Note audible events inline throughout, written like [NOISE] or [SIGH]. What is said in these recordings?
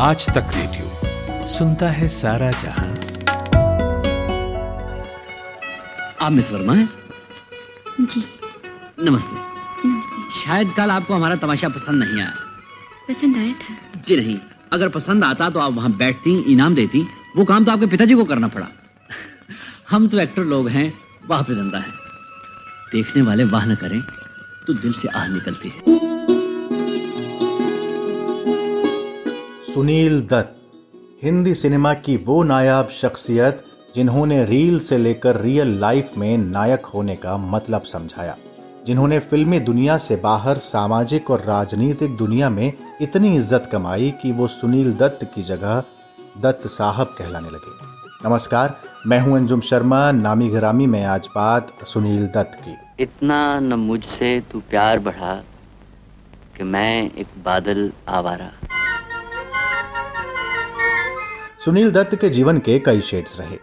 आज तक रेडियो सुनता है सारा जहाँ। आप मिस वर्मा हैं? जी। नमस्ते। नमस्ते। शायद कल आपको हमारा तमाशा पसंद नहीं आया। पसंद आया था। जी नहीं अगर पसंद आता तो आप वहाँ बैठती इनाम देती वो काम तो आपके पिताजी को करना पड़ा। [LAUGHS] हम तो एक्टर लोग हैं वाह पे ज़िंदा है। देखने वाले वाह न करें तो दिल से आह निकलती है। सुनील दत्त। हिंदी सिनेमा की वो नायाब शख्सियत, जिन्होंने रील से लेकर रियल लाइफ में नायक होने का मतलब समझाया, जिन्होंने फिल्मी दुनिया से बाहर सामाजिक और राजनीतिक दुनिया में इतनी इज़्ज़त कमाई कि वो सुनील दत्त की जगह दत्त साहब कहलाने लगे। नमस्कार, मैं हूँ अंजुम शर्मा, नामी ग्रामी में आज बात सुनील दत्त की। इतना न मुझसे तू प्यार बढ़ा कि मैं एक बादल आवारा। सुनील दत्त के जीवन के कई शेड्स रहे।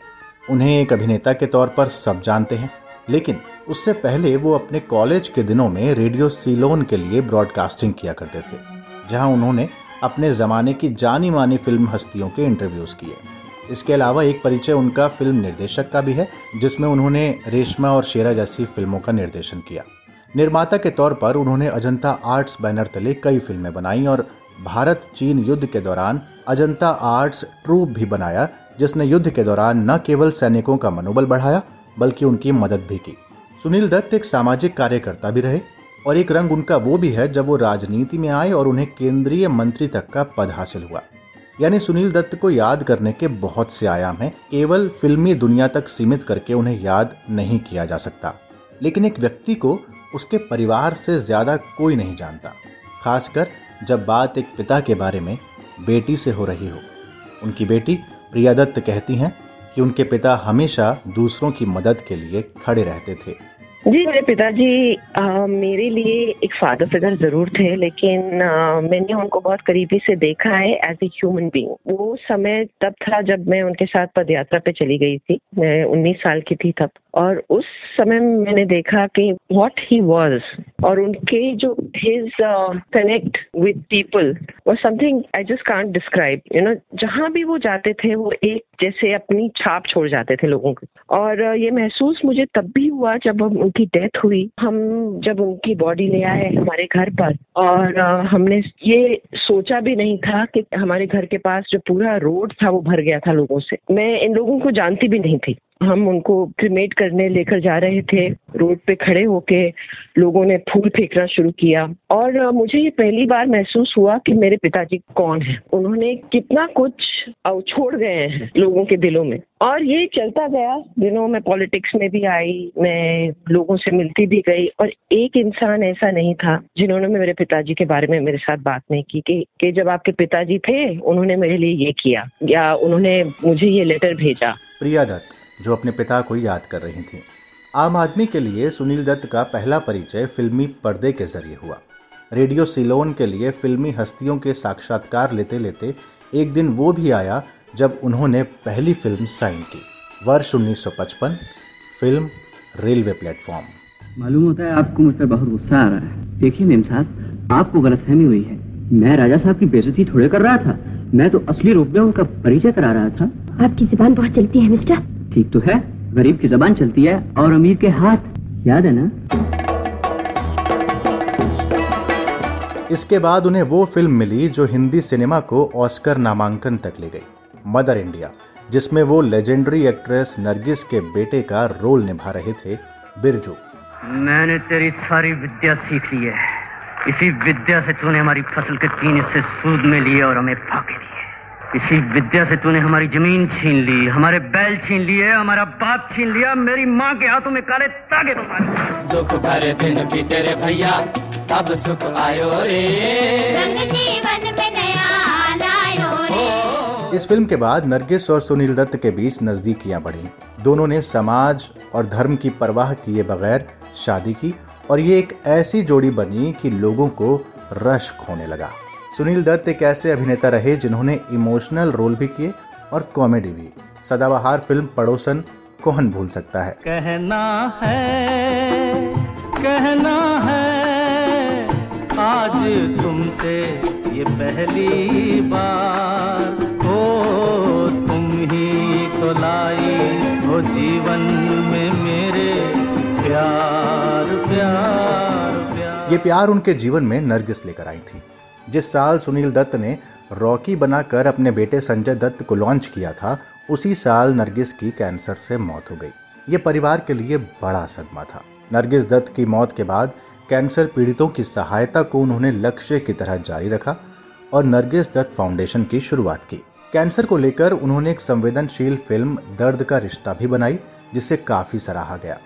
उन्हें एक अभिनेता के तौर पर सब जानते हैं, लेकिन उससे पहले वो अपने कॉलेज के दिनों में रेडियो सीलोन के लिए ब्रॉडकास्टिंग किया करते थे, जहाँ उन्होंने अपने ज़माने की जानी मानी फ़िल्म हस्तियों के इंटरव्यूज़ किए। इसके अलावा एक परिचय उनका फ़िल्म निर्देशक का भी है, जिसमें उन्होंने रेशमा और शेरा जैसी फ़िल्मों का निर्देशन किया। निर्माता के तौर पर उन्होंने अजंता आर्ट्स बैनर तले कई फ़िल्में बनाई और भारत चीन युद्ध के दौरान अजंता आर्ट्स ट्रूप भी बनाया, जिसने युद्ध के दौरान न केवल सैनिकों का मनोबल बढ़ाया, बल्कि उनकी मदद भी की। सुनील दत्त एक सामाजिक कार्यकर्ता भी रहे, और एक रंग उनका वो भी है जब वो राजनीति में आए और उन्हें केंद्रीय मंत्री तक का पद हासिल हुआ। यानी सुनील दत्त को याद करने के बहुत से आयाम हैं, केवल फिल्मी दुनिया तक सीमित करके उन्हें याद नहीं किया जा सकता। लेकिन एक व्यक्ति को उसके परिवार से ज़्यादा कोई नहीं जानता, खासकर जब बात एक पिता के बारे में बेटी से हो रही हो। उनकी बेटी प्रिया दत्त कहती हैं कि उनके पिता हमेशा दूसरों की मदद के लिए खड़े रहते थे। जी मेरे पिताजी मेरे लिए एक फादर फिगर ज़रूर थे लेकिन आ, मैंने उनको बहुत करीबी से देखा है एज ए ह्यूमन बींग वो समय तब था जब मैं उनके साथ पदयात्रा पे चली गई थी। मैं 19 साल की थी तब। और उस समय मैंने देखा कि व्हाट ही वाज और उनके जो हिज कनेक्ट विद पीपल वो something I just can't describe you know जहाँ भी वो जाते थे वो एक जैसे अपनी छाप छोड़ जाते थे लोगों को। और uh, ये महसूस मुझे तब भी हुआ जब हम उनकी डेथ हुई। हम जब उनकी बॉडी ले आए हमारे घर पर। और uh, हमने ये सोचा भी नहीं था कि हमारे घर के पास जो पूरा रोड था वो भर गया था लोगों से। मैं इन लोगों को जानती भी नहीं थी। हम उनको क्रिमेट करने लेकर जा रहे थे रोड पे खड़े होके लोगों ने फूल फेंकना शुरू किया। और मुझे ये पहली बार महसूस हुआ कि मेरे पिताजी कौन है। उन्होंने कितना कुछ छोड़ गए हैं लोगों के दिलों में। और ये चलता गया। दिनों में पॉलिटिक्स में भी आई मैं लोगों से मिलती भी गई। और एक इंसान ऐसा नहीं था जिन्होंने मेरे पिताजी के बारे में मेरे साथ बात नहीं की कि, कि जब आपके पिताजी थे उन्होंने मेरे लिए ये किया। या उन्होंने मुझे ये लेटर भेजा। प्रिया दत्त। जो अपने पिता को याद कर रही थी। आम आदमी के लिए सुनील दत्त का पहला परिचय फिल्मी पर्दे के ज़रिए हुआ। रेडियो सिलोन के लिए फिल्मी हस्तियों के साक्षात्कार लेते लेते एक दिन वो भी आया जब उन्होंने पहली फ़िल्म साइन की। वर्ष 1955 फ़िल्म रेलवे प्लेटफॉर्म। मालूम होता है आपको मुझ पर बहुत गुस्सा आ रहा है। देखिए मेम साहब आपको गलतफहमी हुई है। मैं राजा साहब की बेजती थोड़े कर रहा था। मैं तो असली रूप में उनका परिचय करा रहा था। आपकी ज़ुबान बहुत चलती है मिस्टर। ठीक तो है? गरीब की जबान चलती है और अमीर के हाथ। याद है ना? इसके बाद उन्हें वो फ़िल्म मिली जो हिंदी सिनेमा को ऑस्कर नामांकन तक ले गई मदर इंडिया जिसमें वो लेजेंडरी एक्ट्रेस नरगिस के बेटे का रोल निभा रहे थे बिरजू। मैंने तेरी सारी विद्या सीख ली है। इसी विद्या से तूने हमारी फ़सल के तीन हिस्से सूद में लिए और हमें फाके दिए। इसी विद्या से तूने हमारी ज़मीन छीन ली हमारे बैल छीन लिए हमारा बाप छीन लिया मेरी माँ के हाथों में काले तागे बना दुख भरे दिन भी तेरे भैया अब सुख आयो रे। जीवन में नया लायो रे। इस फ़िल्म के बाद नरगिस और सुनील दत्त के बीच नजदीकियाँ बढ़ी। दोनों ने समाज और धर्म की परवाह किए बगैर शादी की और ये एक ऐसी जोड़ी बनी कि लोगों को रश होने लगा। सुनील दत्त एक ऐसे अभिनेता रहे जिन्होंने इमोशनल रोल भी किए और कॉमेडी भी। सदाबहार फ़िल्म पड़ोसन कौन भूल सकता है। कहना है कहना है आज तुमसे ये पहली बार। हो तुम ही तो लाई हो जीवन में मेरे प्यार प्यार प्यार। ये प्यार उनके जीवन में नरगिस लेकर आई थी। जिस साल सुनील दत्त ने रॉकी बनाकर अपने बेटे संजय दत्त को लॉन्च किया था, उसी साल नरगिस की कैंसर से मौत हो गई। ये परिवार के लिए बड़ा सदमा था। नरगिस दत्त की मौत के बाद कैंसर पीड़ितों की सहायता को उन्होंने लक्ष्य की तरह जारी रखा और नरगिस दत्त फाउंडेशन की शुरुआत की। कैंसर को लेकर उन्होंने एक संवेदनशील फ़िल्म, दर्द का रिश्ता भी बनाई जिसे काफ़ी सराहा गया।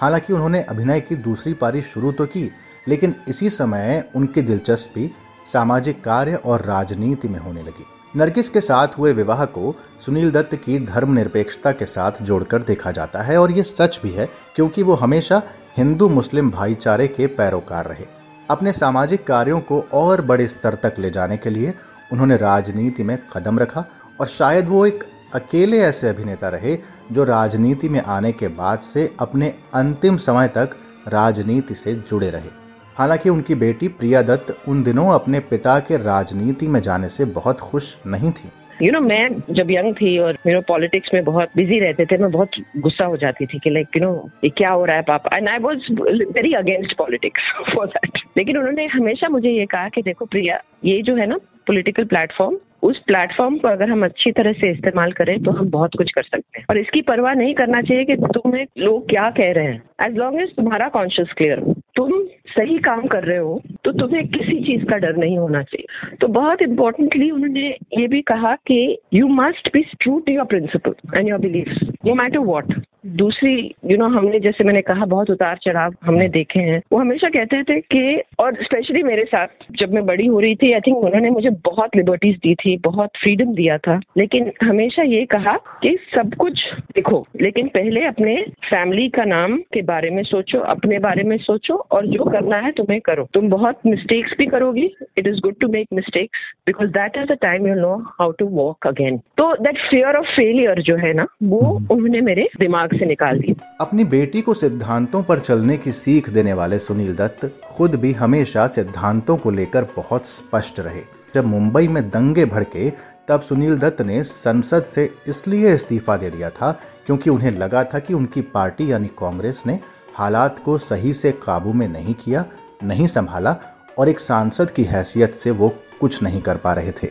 हालाँकि उन्होंने अभिनय की दूसरी पारी शुरू तो की, लेकिन इसी समय उनकी दिलचस्पी सामाजिक कार्य और राजनीति में होने लगी। नरगिस के साथ हुए विवाह को सुनील दत्त की धर्मनिरपेक्षता के साथ जोड़कर देखा जाता है और ये सच भी है क्योंकि वो हमेशा हिंदू मुस्लिम भाईचारे के पैरोकार रहे। अपने सामाजिक कार्यों को और बड़े स्तर तक ले जाने के लिए उन्होंने राजनीति में कदम रखा और शायद वो एक अकेले ऐसे अभिनेता रहे जो राजनीति में आने के बाद से अपने अंतिम समय तक राजनीति से जुड़े रहे। हालाँकि उनकी बेटी प्रिया दत्त उन दिनों अपने पिता के राजनीति में जाने से बहुत खुश नहीं थी। यू नो मैं जब यंग थी और यू नो पॉलिटिक्स में बहुत बिज़ी रहते थे, मैं बहुत गुस्सा हो जाती थी कि लाइक यू नो ये क्या हो रहा है पापा? And I was very against politics for that लेकिन उन्होंने हमेशा मुझे ये कहा कि देखो प्रिया, ये जो है ना पॉलिटिकल प्लेटफॉर्म उस प्लेटफॉर्म को अगर हम अच्छी तरह से इस्तेमाल करें तो हम बहुत कुछ कर सकते हैं। और इसकी परवाह नहीं करना चाहिए कि तुम्हें लोग क्या कह रहे हैं। एज लॉन्ग एज तुम्हारा कॉन्शियस क्लियर तुम सही काम कर रहे हो तो तुम्हें किसी चीज़ का डर नहीं होना चाहिए। तो बहुत इंपॉर्टेंटली उन्होंने ये भी कहा कि you must be true to your principle and your belief no matter what दूसरी यू you नो know, हमने जैसे मैंने कहा बहुत उतार चढ़ाव हमने देखे हैं। वो हमेशा कहते थे कि और स्पेशली मेरे साथ जब मैं बड़ी हो रही थी आई थिंक उन्होंने मुझे बहुत लिबर्टीज दी थी बहुत फ्रीडम दिया था। लेकिन हमेशा ये कहा कि सब कुछ देखो लेकिन पहले अपने फैमिली का नाम के बारे में सोचो अपने बारे में सोचो और जो करना है तुम्हें करो। तुम बहुत मिस्टेक्स भी करोगी। It is good to make mistakes because that is the time you know how to walk again तो दैट फियर ऑफ़ फेलियर जो है ना वो उन्होंने मेरे दिमाग से निकाल दी। अपनी बेटी को सिद्धांतों पर चलने की सीख देने वाले सुनील दत्त खुद भी हमेशा सिद्धांतों को लेकर बहुत स्पष्ट रहे। जब मुंबई में दंगे भड़के, तब सुनील दत्त ने संसद से इसलिए इस्तीफा दे दिया था क्योंकि उन्हें लगा था कि उनकी पार्टी यानी कांग्रेस ने हालात को सही से काबू में नहीं किया, नहीं संभाला और एक सांसद की हैसियत से वो कुछ नहीं कर पा रहे थे।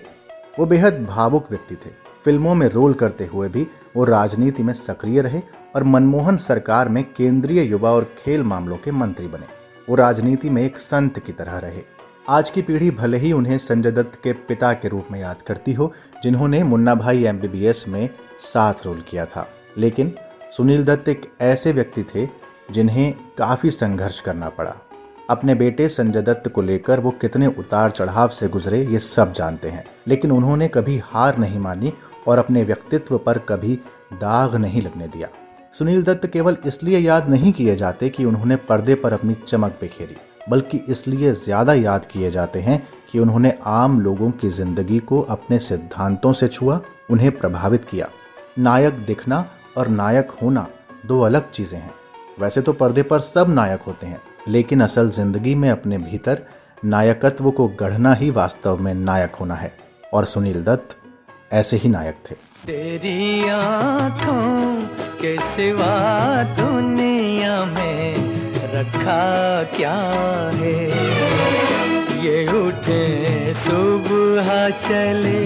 वो बेहद भावुक व्यक्ति थे। फ़िल्मों में रोल करते हुए भी वो राजनीति में सक्रिय रहे और मनमोहन सरकार में केंद्रीय युवा और खेल मामलों के मंत्री बने। वो राजनीति में एक संत की तरह रहे। आज की पीढ़ी भले ही उन्हें संजय दत्त के पिता के रूप में याद करती हो, जिन्होंने मुन्ना भाई एमबीबीएस में साथ रोल किया था। लेकिन सुनील दत्त एक ऐसे व्यक्ति थे जिन्हें काफ़ी संघर्ष करना पड़ा। अपने बेटे संजय दत्त को लेकर वो कितने उतार चढ़ाव से गुजरे, ये सब जानते हैं। लेकिन उन्होंने कभी हार नहीं मानी और अपने व्यक्तित्व पर कभी दाग नहीं लगने दिया। सुनील दत्त केवल इसलिए याद नहीं किए जाते कि उन्होंने पर्दे पर अपनी चमक बिखेरी, बल्कि इसलिए ज़्यादा याद किए जाते हैं कि उन्होंने आम लोगों की ज़िंदगी को अपने सिद्धांतों से छुआ, उन्हें प्रभावित किया। नायक दिखना और नायक होना दो अलग चीज़ें हैं। वैसे तो पर्दे पर सब नायक होते हैं लेकिन असल ज़िंदगी में अपने भीतर नायकत्व को गढ़ना ही वास्तव में नायक होना है। और सुनील दत्त ऐसे ही नायक थे। तेरी आँखों के सिवा दुनिया में रखा क्या है? ये उठे सुबह चले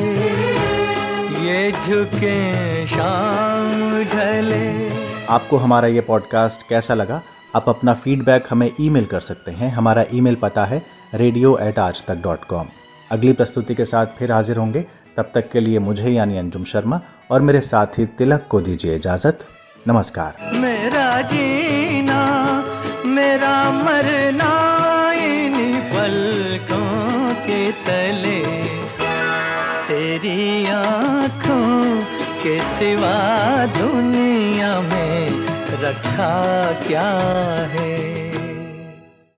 ये झुके शाम ढले। आपको हमारा ये पॉडकास्ट कैसा लगा? आप अपना फीडबैक हमें ईमेल कर सकते हैं। हमारा ईमेल पता है रेडियो एट आज तक डॉट कॉम अगली प्रस्तुति के साथ फिर हाजिर होंगे। तब तक के लिए मुझे यानी अंजुम शर्मा और मेरे साथी तिलक को दीजिए इजाज़त। नमस्कार। मेरा जीना, मेरा मरना पलकों के तले। तेरी आँखों के सिवा दुनिया में रखा क्या है?